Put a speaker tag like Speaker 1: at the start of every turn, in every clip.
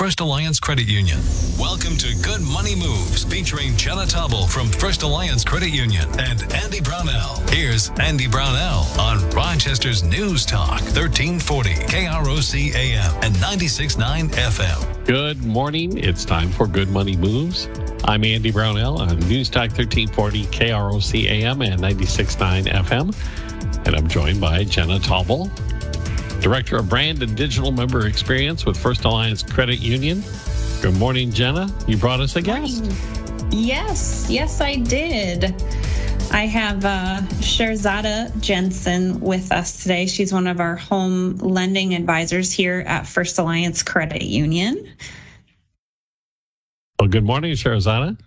Speaker 1: First Alliance Credit Union. Welcome to Good Money Moves, featuring Jenna Tobble from First Alliance Credit Union and Andy Brownell. Here's Andy Brownell on Rochester's News Talk, 1340 KROC AM and 96.9 FM.
Speaker 2: Good morning. It's time for Good Money Moves. I'm Andy Brownell on News Talk 1340 KROC AM and 96.9 FM. And I'm joined by Jenna Tobble, Director of Brand and Digital Member Experience with First Alliance Credit Union. Good morning, Jenna. You brought us a guest.
Speaker 3: Yes, yes, I did. I have uh, Sherzada Jensen with us today. She's one of our home lending advisors here at First Alliance Credit Union.
Speaker 2: Well, good morning, Sherzada.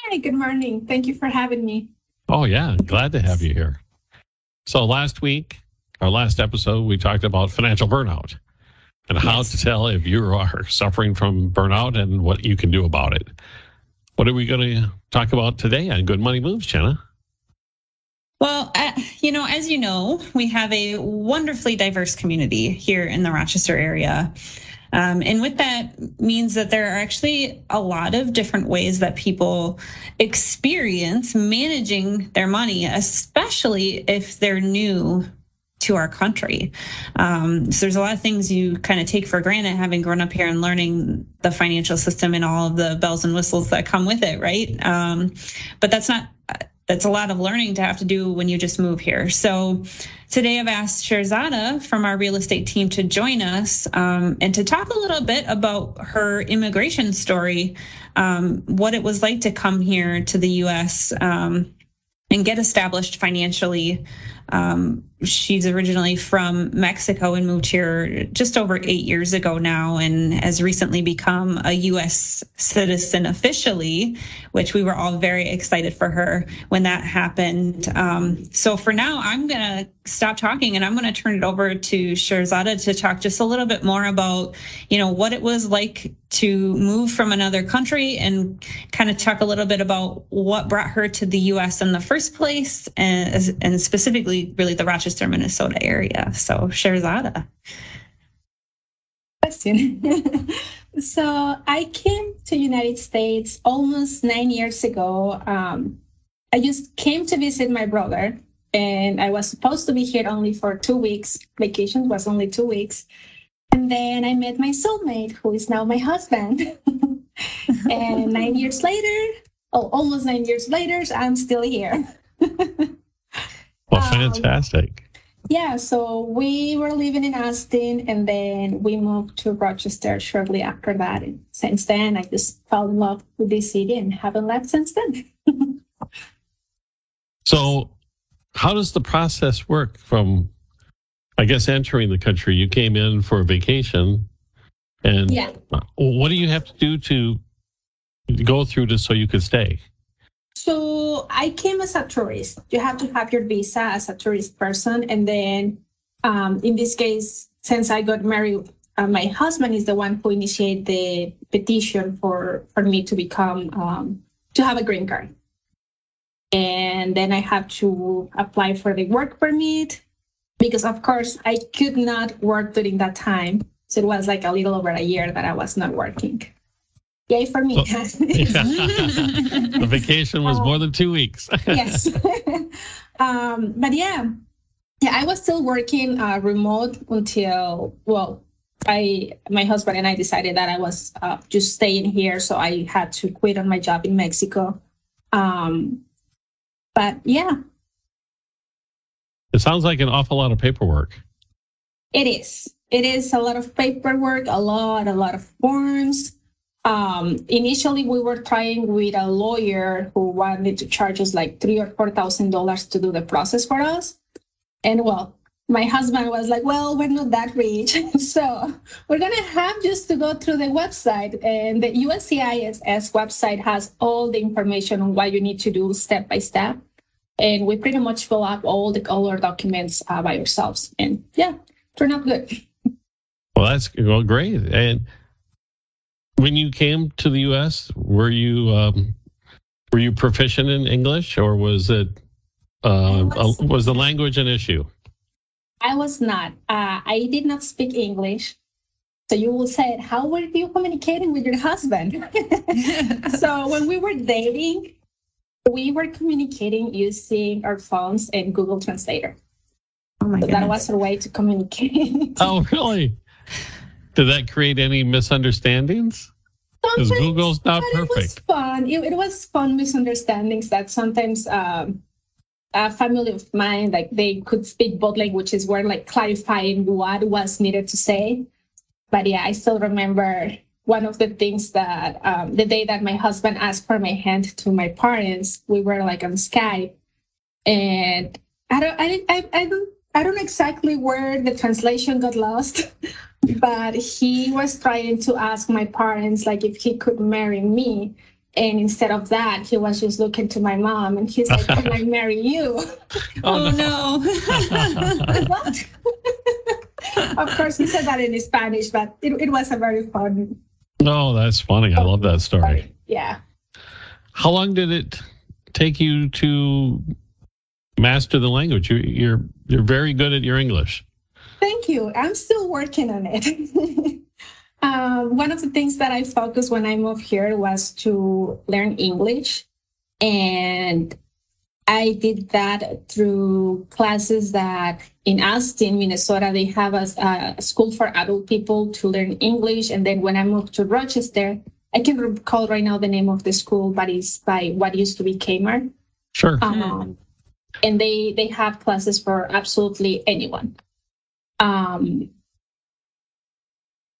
Speaker 4: Hi, good morning. Thank you for having me.
Speaker 2: Oh, yeah. Glad to have you here. So, last week, our last episode, we talked about financial burnout and how yes. to tell if you are suffering from burnout and what you can do about it. What are we going to talk about today on Good Money Moves, Jenna?
Speaker 3: Well, uh, you know, as you know, we have a wonderfully diverse community here in the Rochester area. Um, and with that means that there are actually a lot of different ways that people experience managing their money, especially if they're new to our country. Um, so there's a lot of things you kind of take for granted having grown up here and learning the financial system and all of the bells and whistles that come with it, right? Um, but that's not that's a lot of learning to have to do when you just move here. So today I've asked Sherzada from our real estate team to join us um, and to talk a little bit about her immigration story, um, what it was like to come here to the U.S. Um, and get established financially um, she's originally from Mexico and moved here just over eight years ago now and has recently become a U.S. citizen officially, which we were all very excited for her when that happened. Um, so for now, I'm going to stop talking and I'm going to turn it over to Sherzada to talk just a little bit more about, you know, what it was like to move from another country and kind of talk a little bit about what brought her to the U.S. in the first place and, and specifically really the Rochester, Minnesota area. So Sherzada.
Speaker 4: Question. so I came to United States almost nine years ago. Um, I just came to visit my brother and I was supposed to be here only for two weeks. Vacation was only two weeks. And then I met my soulmate, who is now my husband. and nine years later, oh, almost nine years later, I'm still here.
Speaker 2: well, um, fantastic. Um,
Speaker 4: yeah, so we were living in Austin and then we moved to Rochester shortly after that. And since then, I just fell in love with this city and haven't left since then.
Speaker 2: so, how does the process work from, I guess, entering the country? You came in for a vacation, and yeah. what do you have to do to go through to so you could stay?
Speaker 4: So I came as a tourist. You have to have your visa as a tourist person, and then um, in this case, since I got married, uh, my husband is the one who initiated the petition for for me to become um, to have a green card and then I have to apply for the work permit because, of course, I could not work during that time. So it was like a little over a year that I was not working. Yay for me.
Speaker 2: So, the vacation was more than two weeks.
Speaker 4: yes. um, but yeah, yeah, I was still working uh, remote until, well, I my husband and I decided that I was uh, just staying here, so I had to quit on my job in Mexico. Um, but yeah.
Speaker 2: It sounds like an awful lot of paperwork.
Speaker 4: It is. It is a lot of paperwork, a lot, a lot of forms. Um, initially, we were trying with a lawyer who wanted to charge us like three or four thousand dollars to do the process for us. And well, my husband was like, well, we're not that rich. so we're to have just to go through the website. And the USCIS website has all the information on what you need to do step by step. And we pretty much fill up all the all our documents uh, by ourselves. And yeah, turned out good.
Speaker 2: Well, that's well, great. And when you came to the U.S., were you um, were you proficient in English, or was it uh, was, was the language an issue?
Speaker 4: I was not. Uh, I did not speak English. So you will say, how were you communicating with your husband? so when we were dating, we were communicating using our phones and Google Translator.
Speaker 3: oh my
Speaker 4: So that was our way to communicate.
Speaker 2: Oh, really? Did that create any misunderstandings? Because Google's not
Speaker 4: but It was fun. It, it was fun misunderstandings that sometimes um, a family of mine, like they could speak both languages, were like clarifying what was needed to say. But yeah, I still remember one of the things that um, the day that my husband asked for my hand to my parents, we were like on Skype, and I don't, I, I, I don't, I don't know exactly where the translation got lost, but he was trying to ask my parents like if he could marry me. And instead of that, he was just looking to my mom and he's like, Can I marry you?
Speaker 3: oh, oh no.
Speaker 4: what? of course, he said that in Spanish, but it, it was a very fun.
Speaker 2: No, that's funny. I love that story.
Speaker 4: Yeah.
Speaker 2: How long did it take you to master the language? You, you're you're very good at your English.
Speaker 4: Thank you. I'm still working on it. um, one of the things that I focused when I moved here was to learn English. And I did that through classes that in Austin, Minnesota, they have a, a school for adult people to learn English. And then when I moved to Rochester, I can recall right now the name of the school, but it's by what used to be Kmart.
Speaker 2: Sure.
Speaker 4: Um, and they they have classes for absolutely anyone. Um,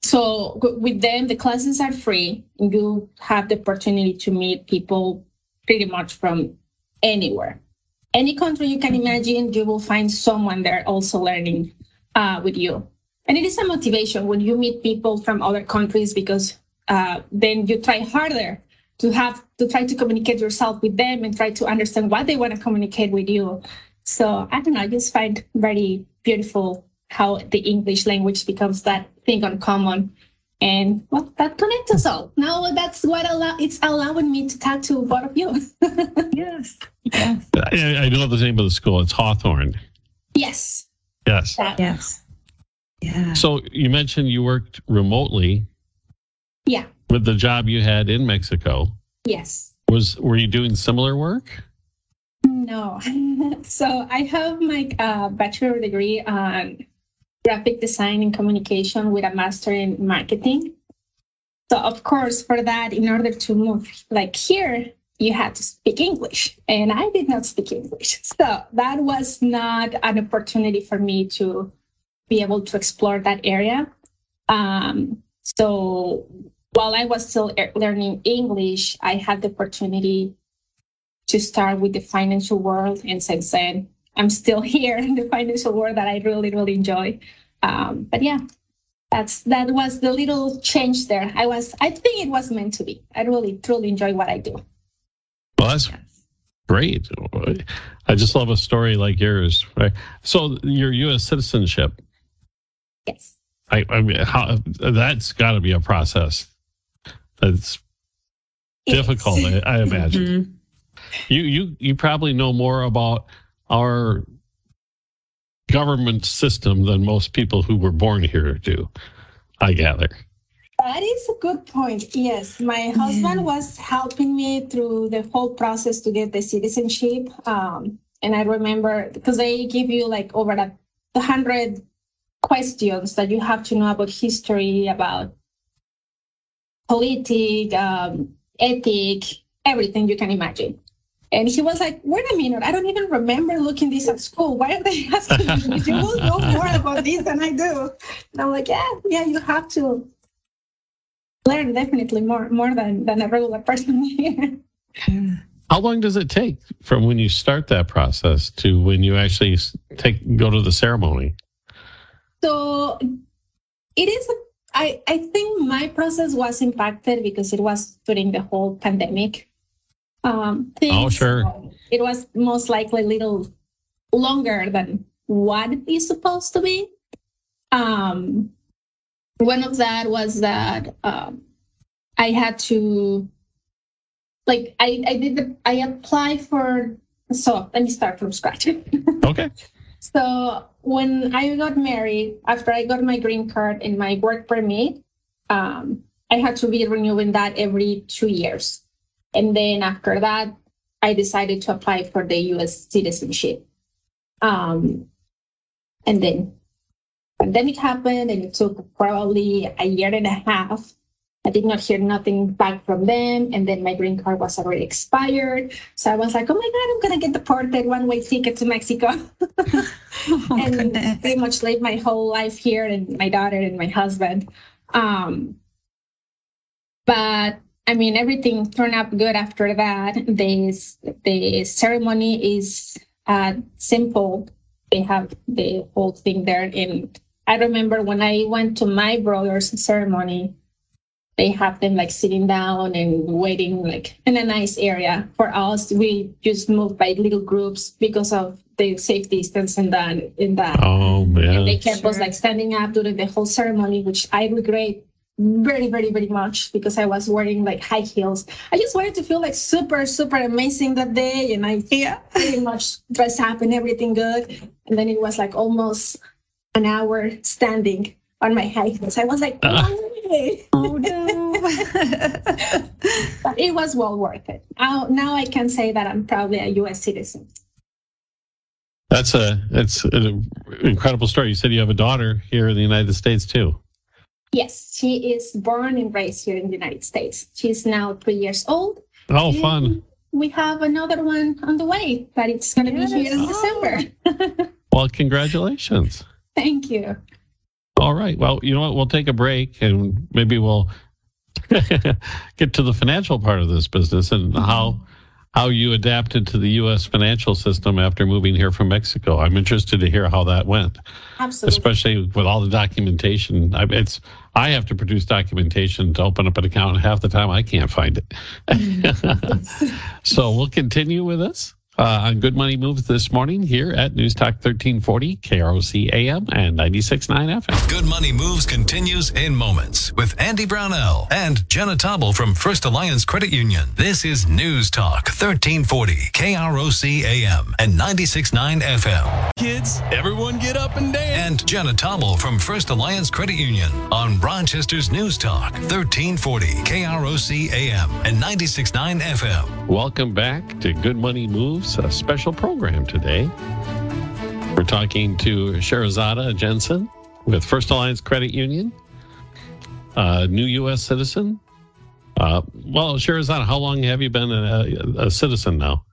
Speaker 4: so with them, the classes are free. You have the opportunity to meet people pretty much from anywhere, any country you can imagine. You will find someone there also learning uh, with you, and it is a motivation when you meet people from other countries because uh, then you try harder to have to try to communicate yourself with them and try to understand what they want to communicate with you. So I don't know, I just find very beautiful how the English language becomes that thing uncommon. And what that connects us all. Now that's what allow it's allowing me to talk to both of you.
Speaker 3: yes. Yes.
Speaker 2: I, I know the name of the school. It's Hawthorne.
Speaker 4: yes.
Speaker 2: Yes.
Speaker 4: That,
Speaker 3: Yes. Yeah.
Speaker 2: So you mentioned you worked remotely
Speaker 4: yeah.
Speaker 2: with the job you had in Mexico.
Speaker 4: Yes.
Speaker 2: Was were you doing similar work?
Speaker 4: No. so I have my uh, bachelor degree on graphic design and communication with a master in marketing. So of course, for that, in order to move like here, you had to speak English, and I did not speak English. So that was not an opportunity for me to be able to explore that area. Um, so while I was still learning English, I had the opportunity to start with the financial world. And since then, I'm still here in the financial world that I really, really enjoy. Um, but yeah, that's that was the little change there. I was, I think it was meant to be. I really, truly enjoy what I do.
Speaker 2: Well, that's
Speaker 3: Yes.
Speaker 2: great. I just love a story like yours. Right. So your U.S. citizenship.
Speaker 4: Yes.
Speaker 2: I, I mean, how that's got to be a process. That's difficult. I, I imagine.
Speaker 3: Mhm.
Speaker 2: You you you probably know more about our government system than most people who were born here do. I gather.
Speaker 4: That is a good point. Yes, my husband was helping me through the whole process to get the citizenship. Um, and I remember because they give you like over a a hundred questions that you have to know about history, about politic, um, ethic, everything you can imagine. And he was like, wait a minute, I don't even remember looking this at school. Why are they asking me? You will know more about this than I do. And I'm like, yeah, yeah, you have to learn definitely more more than, than a regular person here.
Speaker 2: How long does it take from when you start that process to when you actually take go to the ceremony?
Speaker 4: So it is I, I think my process was impacted because it was during the whole pandemic. Um, thing.
Speaker 2: Oh, sure.
Speaker 4: So It was most likely a little longer than what it is supposed to be. Um, one of that was that um, I had to, like, I, I did the, I applied for, so let me start from scratch.
Speaker 2: Okay.
Speaker 4: So when I got married, after I got my green card and my work permit, um, I had to be renewing that every two years. And then after that, I decided to apply for the US citizenship. Um, and then pandemic happened and it took probably a year and a half. I did not hear nothing back from them. And then my green card was already expired. So I was like, oh my God, I'm going to get deported one way ticket to Mexico.
Speaker 3: Oh,
Speaker 4: and
Speaker 3: goodness.
Speaker 4: pretty much lived my whole life here and my daughter and my husband. Um, but I mean, everything turned out good after that. The, the ceremony is uh, simple. They have the whole thing there. And I remember when I went to my brother's ceremony, they have them like sitting down and waiting like in a nice area. For us, we just moved by little groups because of the safe distance and that in that.
Speaker 2: Oh
Speaker 4: And they
Speaker 2: man.
Speaker 4: kept us like standing up during the whole ceremony, which I regret very, very, very much because I was wearing like high heels. I just wanted to feel like super, super amazing that day. And I
Speaker 3: Yeah.
Speaker 4: pretty much dressed up and everything good. And then it was like almost an hour standing on my high heels. I was like,
Speaker 2: Ah.
Speaker 4: "Why?"
Speaker 3: Oh no.
Speaker 4: but it was well worth it. Now, now I can say that I'm probably a US citizen.
Speaker 2: That's a that's an incredible story. You said you have a daughter here in the United States too.
Speaker 4: Yes, she is born and raised here in the United States. She's now three years old.
Speaker 2: Oh, fun.
Speaker 4: We have another one on the way, but it's going to be here in
Speaker 3: Yes.
Speaker 4: December. Oh.
Speaker 2: Well, congratulations.
Speaker 4: Thank you.
Speaker 2: All right. Well, you know what? We'll take a break and maybe we'll get to the financial part of this business and mm-hmm. how how you adapted to the U.S. financial system after moving here from Mexico. I'm interested to hear how that went,
Speaker 4: Absolutely.
Speaker 2: especially with all the documentation. I, it's I have to produce documentation to open up an account, and half the time I can't find it. Mm-hmm. so we'll continue with this. Uh, on Good Money Moves this morning here at News Talk 1340, KROC AM and 96.9 FM.
Speaker 1: Good Money Moves continues in moments with Andy Brownell and Jenna Tobble from First Alliance Credit Union. This is News Talk 1340 KROC AM and 96.9 FM.
Speaker 5: Kids, everyone get up and dance.
Speaker 1: And Jenna Tobble from First Alliance Credit Union on Rochester's News Talk 1340 KROC AM and 96.9 FM.
Speaker 2: Welcome back to Good Money Moves, a special program today. We're talking to Sherazada Jensen with First Alliance Credit Union, a new U.S. citizen. Uh, well, Sherazada, how long have you been a, a citizen now?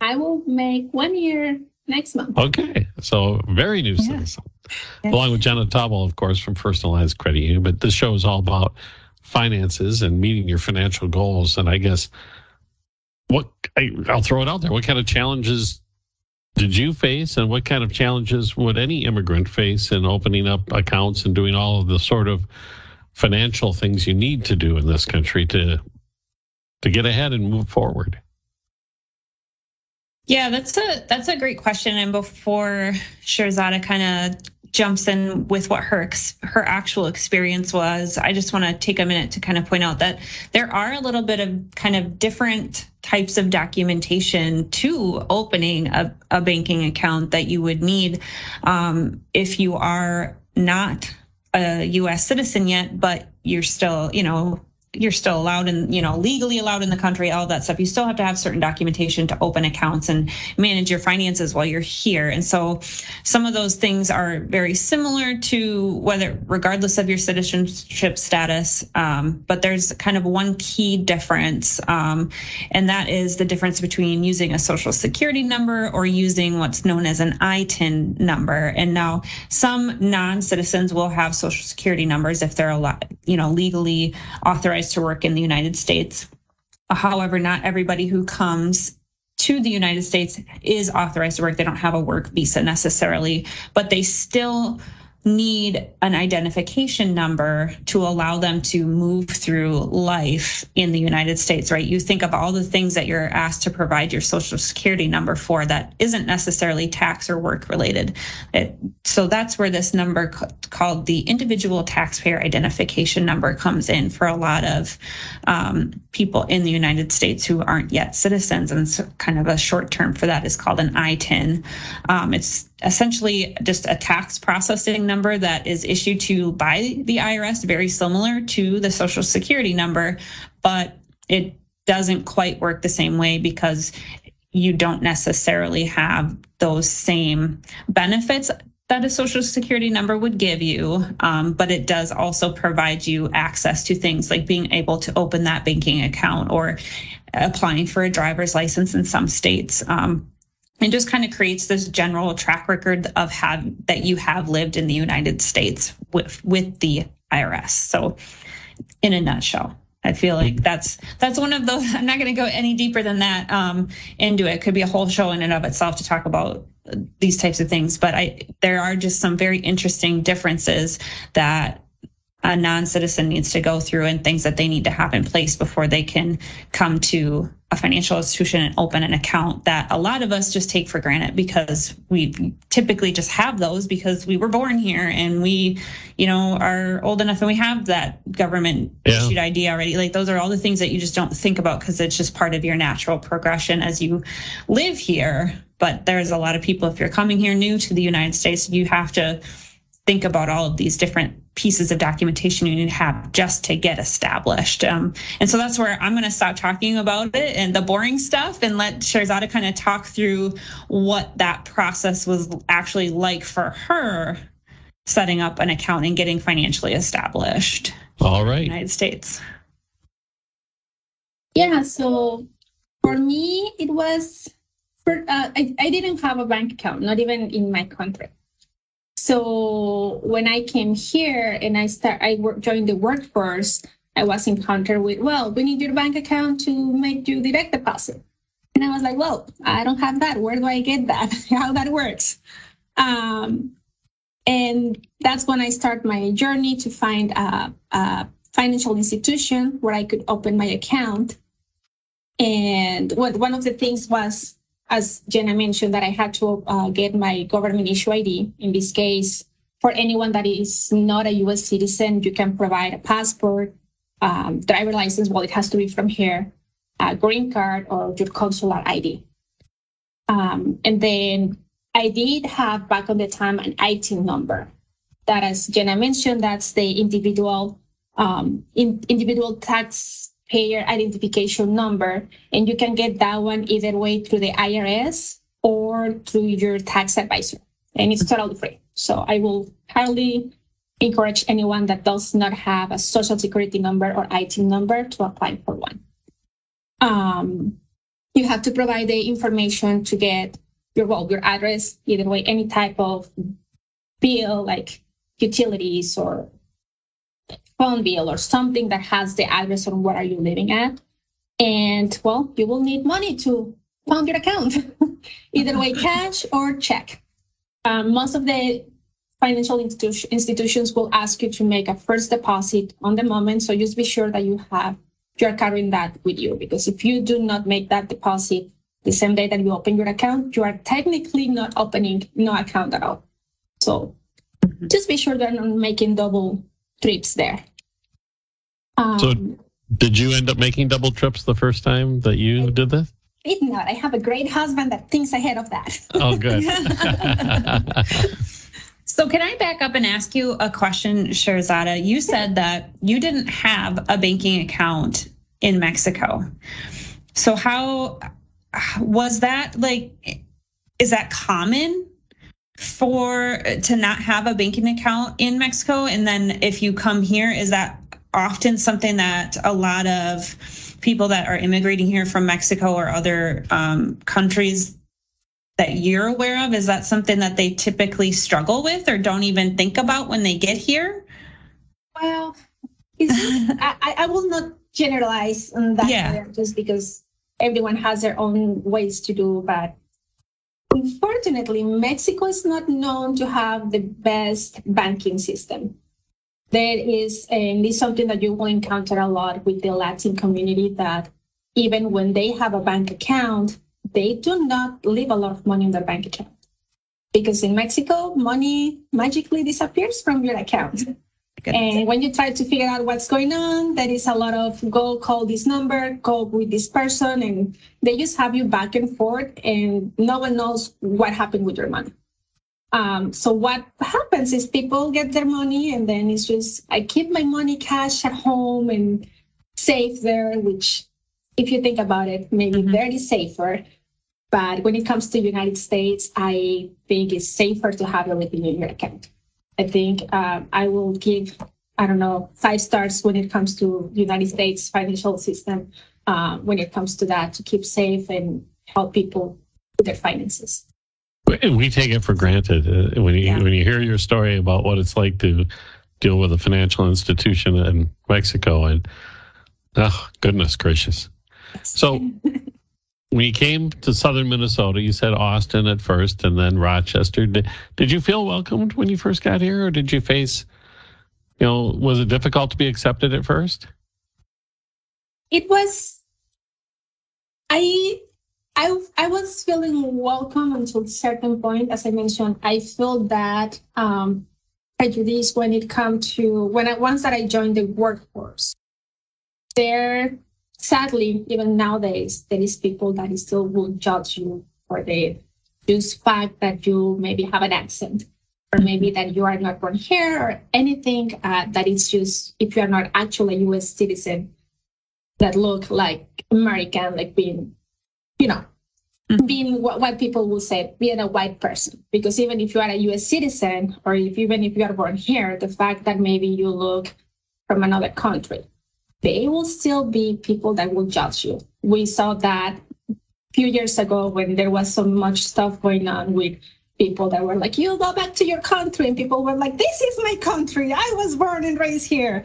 Speaker 4: I will make one year next month.
Speaker 2: Okay, so very new
Speaker 3: Yeah.
Speaker 2: citizen. Along with Jenna Tobble, of course, from First Alliance Credit Union. But this show is all about finances and meeting your financial goals. And I guess what I, I'll throw it out there. What kind of challenges did you face, and what kind of challenges would any immigrant face in opening up accounts and doing all of the sort of financial things you need to do in this country to to get ahead and move forward?
Speaker 3: Yeah, that's a that's a great question. And before Shirzada kind of jumps in with what her ex- her actual experience was, I just want to take a minute to kind of point out that there are a little bit of kind of different types of documentation to opening a, a banking account that you would need um, if you are not a U.S. citizen yet, but you're still, you know, you're still allowed in, you know, legally allowed in the country, all that stuff. You still have to have certain documentation to open accounts and manage your finances while you're here. And so some of those things are very similar to whether, regardless of your citizenship status. Um, but there's kind of one key difference, um, and that is the difference between using a social security number or using what's known as an ITIN number. And now some non-citizens will have social security numbers if they're you know, legally authorized to work in the United States. However, not everybody who comes to the United States is authorized to work. They don't have a work visa necessarily, but they still need an identification number to allow them to move through life in the United States, right? You think of all the things that you're asked to provide your social security number for that isn't necessarily tax or work related. It, so that's where this number c- called the individual taxpayer identification number comes in for a lot of um, people in the United States who aren't yet citizens. And so kind of a short term for that is called an ITIN. Um, it's essentially just a tax processing number that is issued to by the IRS, very similar to the Social Security number, but it doesn't quite work the same way because you don't necessarily have those same benefits that a social security number would give you, um, but it does also provide you access to things like being able to open that banking account or applying for a driver's license in some states. Um, and just kind of creates this general track record of have that you have lived in the United States with with the IRS. So, in a nutshell. I feel like that's that's one of those. I'm not going to go any deeper than that um, into it. Could be a whole show in and of itself to talk about these types of things. But I there are just some very interesting differences that a non-citizen needs to go through and things that they need to have in place before they can come to a financial institution and open an account that a lot of us just take for granted because we typically just have those because we were born here and we you know are old enough and we have that government yeah. issued id already like those are all the things that you just don't think about because it's just part of your natural progression as you live here but there's a lot of people if you're coming here new to the united states you have to think about all of these different pieces of documentation you need to have just to get established. Um, and so that's where I'm going to stop talking about it and the boring stuff and let Sherzada kind of talk through what that process was actually like for her setting up an account and getting financially established.
Speaker 2: All right.
Speaker 3: United States.
Speaker 4: Yeah, so for me, it was, for, uh, I, I didn't have a bank account, not even in my country. So when I came here and I start, I work, joined the workforce, I was encountered with, well, we need your bank account to make you direct deposit. And I was like, well, I don't have that. Where do I get that? How that works? Um, and that's when I start my journey to find a, a financial institution where I could open my account. And what one of the things was as Jenna mentioned, that I had to uh, get my government issue ID. In this case, for anyone that is not a US citizen, you can provide a passport, um, driver license, well, it has to be from here, a green card, or your consular ID. Um, and then I did have back on the time an ITIN number. That, as Jenna mentioned, that's the individual um, in, individual tax payer identification number. And you can get that one either way through the IRS or through your tax advisor. And it's totally free. So I will highly encourage anyone that does not have a social security number or ITIN number to apply for one. Um, you have to provide the information to get your well, your address, either way, any type of bill like utilities or phone bill or something that has the address on where are you living at. And well, you will need money to fund your account, either way cash or check. Um, most of the financial institu- institutions will ask you to make a first deposit on the moment. So just be sure that you have, you're carrying that with you because if you do not make that deposit the same day that you open your account, you are technically not opening no account at all. So mm-hmm. just be sure that you're not making double trips there.
Speaker 2: Um, so, did you end up making double trips the first time that you I did this?
Speaker 4: Did not. I have a great husband that thinks ahead of that.
Speaker 2: Oh, good.
Speaker 3: so, can I back up and ask you a question, Sherzada? You said that you didn't have a banking account in Mexico. So, how was that like? Is that common for to not have a banking account in Mexico? And then if you come here, is that often something that a lot of people that are immigrating here from Mexico or other um, countries that you're aware of? Is that something that they typically struggle with or don't even think about when they get here?
Speaker 4: Well, I, I, will not generalize on that yeah. just because everyone has their own ways to do, but unfortunately, Mexico is not known to have the best banking system there is, and this is something that you will encounter a lot with the Latin community that even when they have a bank account, they do not leave a lot of money in their bank account. Because in Mexico, money magically disappears from your account. And when you try to figure out what's going on, there is a lot of go call this number, go with this person, and they just have you back and forth, and no one knows what happened with your money. Um, so what happens is people get their money and then it's just I keep my money cash at home and safe there, which if you think about it, maybe mm-hmm. very safer. But when it comes to United States, I think it's safer to have everything in your account. I think uh, I will give, I don't know, five stars when it comes to the United States financial system, uh, when it comes to that, to keep safe and help people with their finances.
Speaker 2: We take it for granted uh, when you yeah. when you hear your story about what it's like to deal with a financial institution in Mexico, and oh goodness gracious! So when you came to southern Minnesota, you said Austin at first, and then Rochester. Did, did you feel welcomed when you first got here, or did you face, you know, was it difficult to be accepted at first?
Speaker 4: It was. I I, I was feeling welcome until a certain point. As I mentioned, I feel that um, prejudice when it comes to when I once that I joined the workforce. There, sadly, even nowadays, there is people that still will judge you for the just fact that you maybe have an accent or maybe that you are not born here or anything uh, that is just if you are not actually a U.S. citizen that look like American, like being you know, mm-hmm. being what, what, people will say, being a white person. Because even if you are a US citizen, or if even if you are born here, the fact that maybe you look from another country, they will still be people that will judge you. We saw that a few years ago when there was so much stuff going on with people that were like, you go back to your country. And people were like, this is my country. I was born and raised here.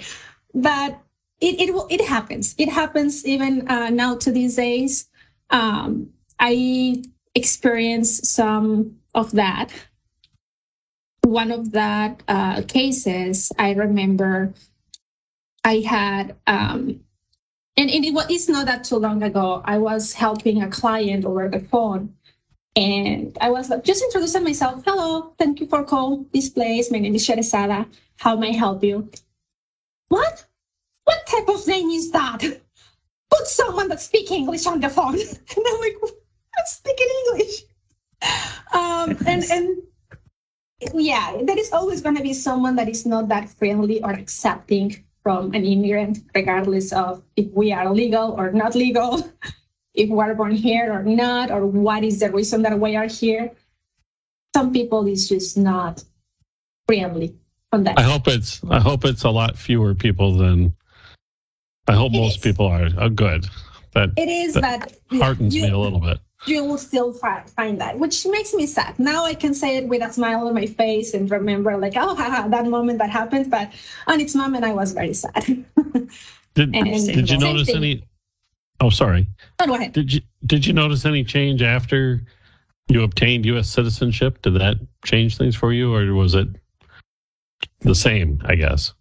Speaker 4: But it, it, it happens. It happens even uh, now to these days um, I experienced some of that. One of that uh, cases, I remember I had, um, and, and it was, it's not that too long ago. I was helping a client over the phone, and I was like, just introducing myself. Hello, thank you for calling this place. My name is Sheresada. How may I help you? What? What type of name is that? put someone that speaks English on the phone. And I'm like, I'm speaking English. Um, and, and yeah, there is always going to be someone that is not that friendly or accepting from an immigrant, regardless of if we are legal or not legal, if we are born here or not, or what is the reason that we are here. Some people is just not friendly on that.
Speaker 2: I hope it's I hope it's a lot fewer people than I hope it most is. people are, are good.
Speaker 4: That it is, that
Speaker 2: but heartens you, me a little bit.
Speaker 4: You will still find, find that, which makes me sad. Now I can say it with a smile on my face and remember, like, oh, haha, that moment that happened. But on its moment, I was very sad.
Speaker 2: did, did you notice thing. any? Oh, sorry.
Speaker 4: Oh, go ahead.
Speaker 2: Did you did you notice any change after you obtained U.S. citizenship? Did that change things for you, or was it the same? I guess.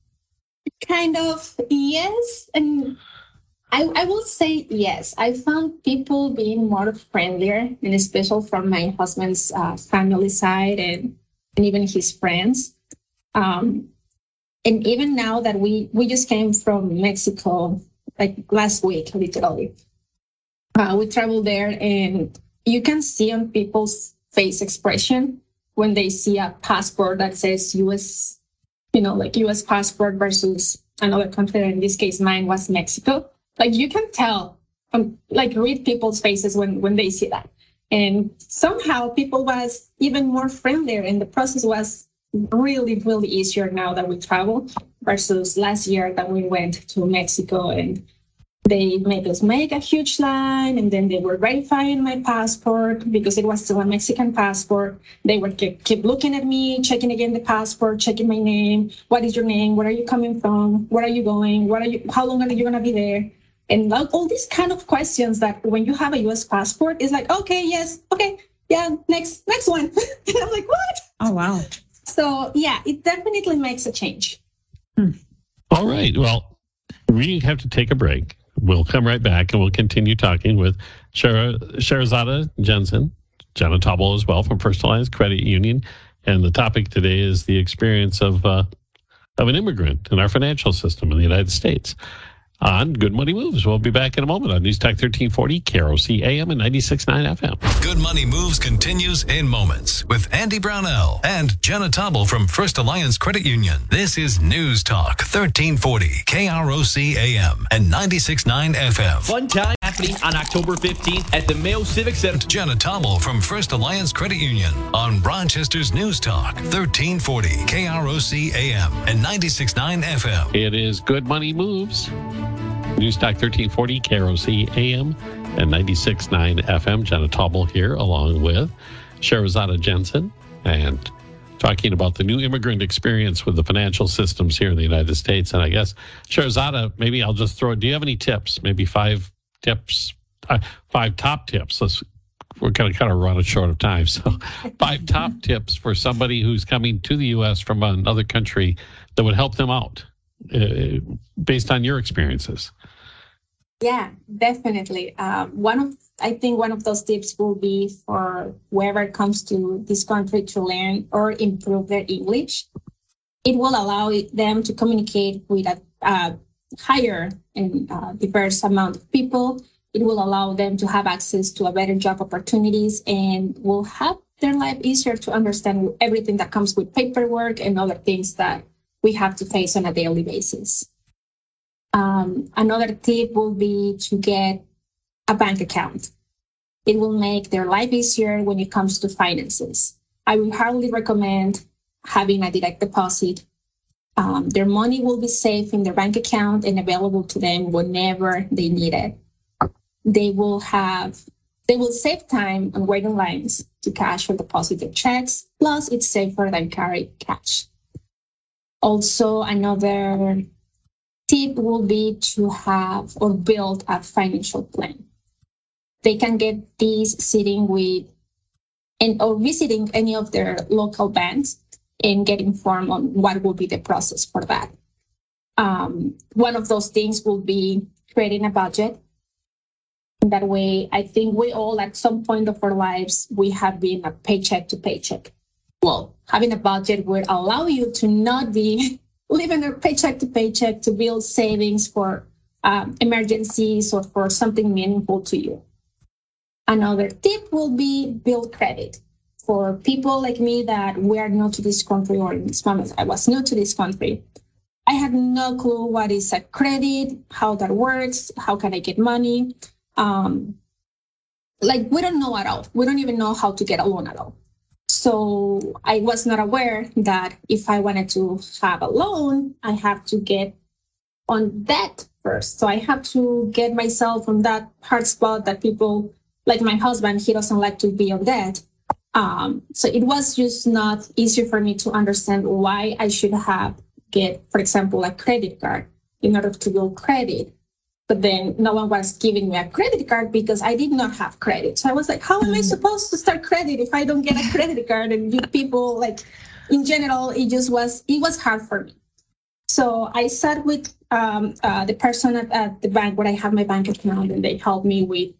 Speaker 4: Kind of, yes. And I, I will say yes. I found people being more friendlier, and especially from my husband's uh, family side and, and even his friends. Um, and even now that we, we just came from Mexico, like last week, literally, uh, we traveled there and you can see on people's face expression when they see a passport that says US you know, like US passport versus another country. In this case, mine was Mexico. Like you can tell, um, like read people's faces when, when they see that. And somehow people was even more friendlier and the process was really, really easier now that we travel versus last year that we went to Mexico and they made us make a huge line and then they were verifying my passport because it was still a Mexican passport. They were keep, keep looking at me, checking again the passport, checking my name. What is your name? Where are you coming from? Where are you going? What are you, how long are you going to be there? And all these kind of questions that when you have a US passport is like, okay, yes, okay, yeah, next, next one. and I'm like, what?
Speaker 3: Oh, wow.
Speaker 4: So yeah, it definitely makes a change.
Speaker 2: Hmm. All right. Well, we have to take a break we'll come right back and we'll continue talking with Sher- Sherazada Jensen, Jenna Tobble as well from First Alliance Credit Union. And the topic today is the experience of uh, of an immigrant in our financial system in the United States. On Good Money Moves. We'll be back in a moment on News Talk 1340, KROC AM and 96.9 FM.
Speaker 1: Good Money Moves continues in moments with Andy Brownell and Jenna Tobble from First Alliance Credit Union. This is News Talk 1340, KROC AM and 96.9 FM.
Speaker 5: Fun time happening on October 15th at the Mayo Civic Center.
Speaker 1: Jenna Tobble from First Alliance Credit Union on Rochester's News Talk 1340, KROC AM and 96.9 FM.
Speaker 2: It is Good Money Moves. News Talk 1340, KROC AM and 96.9 FM. Jenna Tobble here, along with Sherazada Jensen, and talking about the new immigrant experience with the financial systems here in the United States. And I guess, Sherazada, maybe I'll just throw it. Do you have any tips? Maybe five tips, uh, five top tips. Let's we're going to kind of run it short of time. So, five top tips for somebody who's coming to the U.S. from another country that would help them out uh, based on your experiences.
Speaker 4: Yeah, definitely. Um, one of I think one of those tips will be for whoever comes to this country to learn or improve their English. It will allow them to communicate with a, a higher and uh, diverse amount of people. It will allow them to have access to a better job opportunities and will have their life easier to understand everything that comes with paperwork and other things that we have to face on a daily basis. Um, another tip will be to get a bank account. It will make their life easier when it comes to finances. I would hardly recommend having a direct deposit. Um, their money will be safe in their bank account and available to them whenever they need it. They will have, they will save time on waiting lines to cash or deposit their checks. Plus, it's safer than carry cash. Also, another tip will be to have or build a financial plan. They can get these sitting with and or visiting any of their local banks and get informed on what will be the process for that. Um, one of those things will be creating a budget. That way, I think we all at some point of our lives, we have been a paycheck to paycheck. Well, having a budget would allow you to not be living a paycheck to paycheck to build savings for um, emergencies or for something meaningful to you. Another tip will be build credit for people like me that were new to this country or in this moment I was new to this country. I had no clue what is a credit, how that works, how can I get money. Um, like we don't know at all. We don't even know how to get a loan at all. So I was not aware that if I wanted to have a loan, I have to get on debt first. So I have to get myself on that hard spot that people like my husband, he doesn't like to be on debt. Um, so it was just not easy for me to understand why I should have get, for example, a credit card in order to build credit but then no one was giving me a credit card because I did not have credit. So I was like, how am I mm. supposed to start credit if I don't get a credit card? And people like in general, it just was it was hard for me. So I sat with um, uh, the person at, at, the bank where I have my bank account, and they helped me with.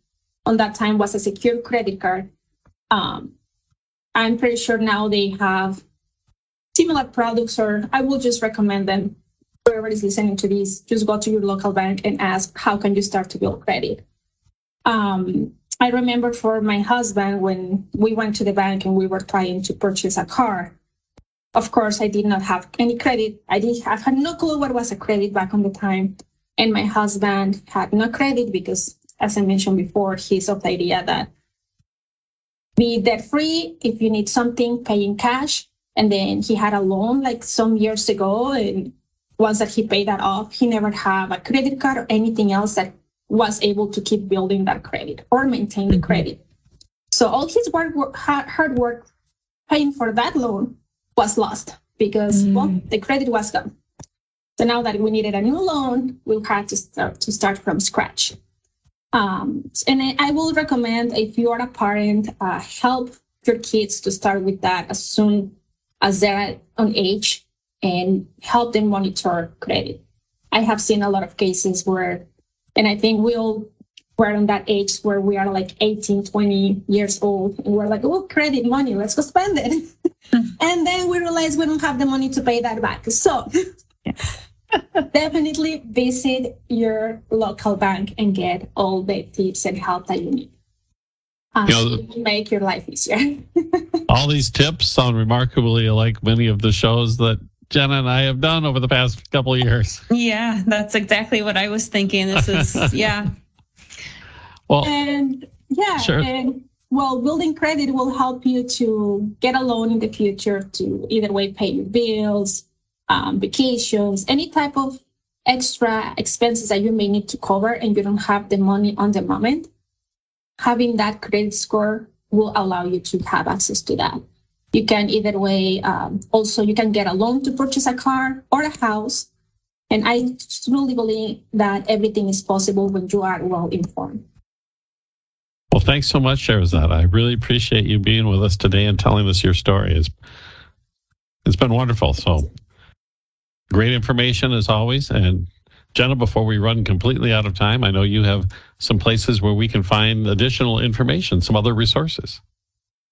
Speaker 4: On that time was a secure credit card. Um, I'm pretty sure now they have similar products, or I will just recommend them whoever is listening to this, just go to your local bank and ask, how can you start to build credit? Um, I remember for my husband when we went to the bank and we were trying to purchase a car. Of course, I did not have any credit. I did I had no clue what was a credit back on the time. And my husband had no credit because, as I mentioned before, he's of the idea that be debt free. If you need something, pay in cash. And then he had a loan like some years ago and once that he paid that off, he never had a credit card or anything else that was able to keep building that credit or maintain the mm-hmm. credit. So all his work, hard work paying for that loan was lost because mm. well, the credit was gone. So now that we needed a new loan, we had to start to start from scratch. Um, and I, will recommend if you are a parent, uh, help your kids to start with that as soon as they're on age and help them monitor credit. I have seen a lot of cases where, and I think we all were on that age where we are like 18, 20 years old, and we're like, oh, credit money, let's go spend it. and then we realize we don't have the money to pay that back. So, definitely visit your local bank and get all the tips and help that you need. Um,
Speaker 2: You know,
Speaker 4: to make your life easier.
Speaker 2: All these tips sound remarkably like many of the shows that Jenna and I have done over the past couple of years.
Speaker 3: Yeah, that's exactly what I was thinking. This is, yeah.
Speaker 2: Well,
Speaker 4: and yeah,
Speaker 2: Sure.
Speaker 4: and well, building credit will help you to get a loan in the future to either way pay your bills, um, vacations, any type of extra expenses that you may need to cover and you don't have the money on the moment. Having that credit score will allow you to have access to that. You can either way, um, also you can get a loan to purchase a car or a house. And I truly believe that everything is possible when you are well informed.
Speaker 2: well, thanks so much, Sherazad. I really appreciate you being with us today and telling us your story. It's, it's been wonderful. So great information as always. And Jenna, before we run completely out of time, I know you have some places where we can find additional information, some other resources.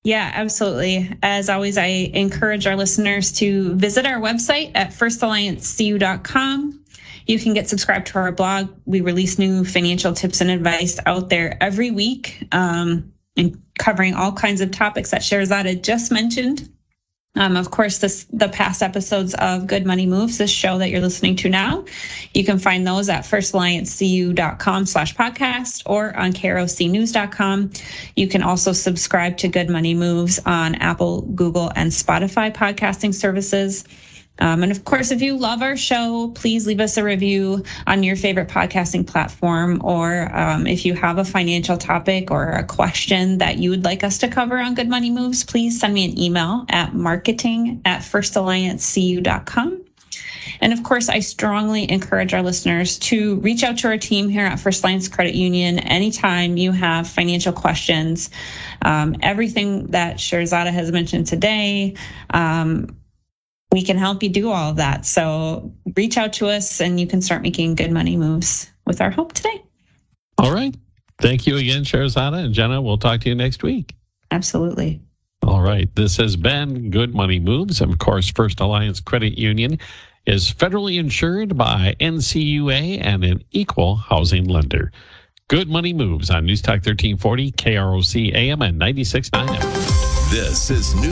Speaker 3: Yeah, absolutely. As always, I encourage our listeners to visit our website at firstalliancecu.com. You can get subscribed to our blog. We release new financial tips and advice out there every week, um, and covering all kinds of topics that Sherazada just mentioned. Um, of course, this the past episodes of Good Money Moves, this show that you're listening to now, you can find those at firstalliancecu.com slash podcast or on krocnews.com. You can also subscribe to Good Money Moves on Apple, Google, and Spotify podcasting services. Um, and of course, if you love our show, please leave us a review on your favorite podcasting platform. Or um, if you have a financial topic or a question that you would like us to cover on Good Money Moves, please send me an email at marketing at firstalliancecu.com. And of course, I strongly encourage our listeners to reach out to our team here at First Alliance Credit Union anytime you have financial questions. Um, everything that Sherzada has mentioned today, um, we can help you do all of that. So reach out to us and you can start making good money moves with our hope today.
Speaker 2: All right. Thank you again, Sherazada and Jenna. We'll talk to you next week.
Speaker 3: Absolutely.
Speaker 2: All right. This has been Good Money Moves. Of course, First Alliance Credit Union is federally insured by NCUA and an equal housing lender. Good Money Moves on News Talk 1340, KROC AM and 96.9 FM.
Speaker 1: This is News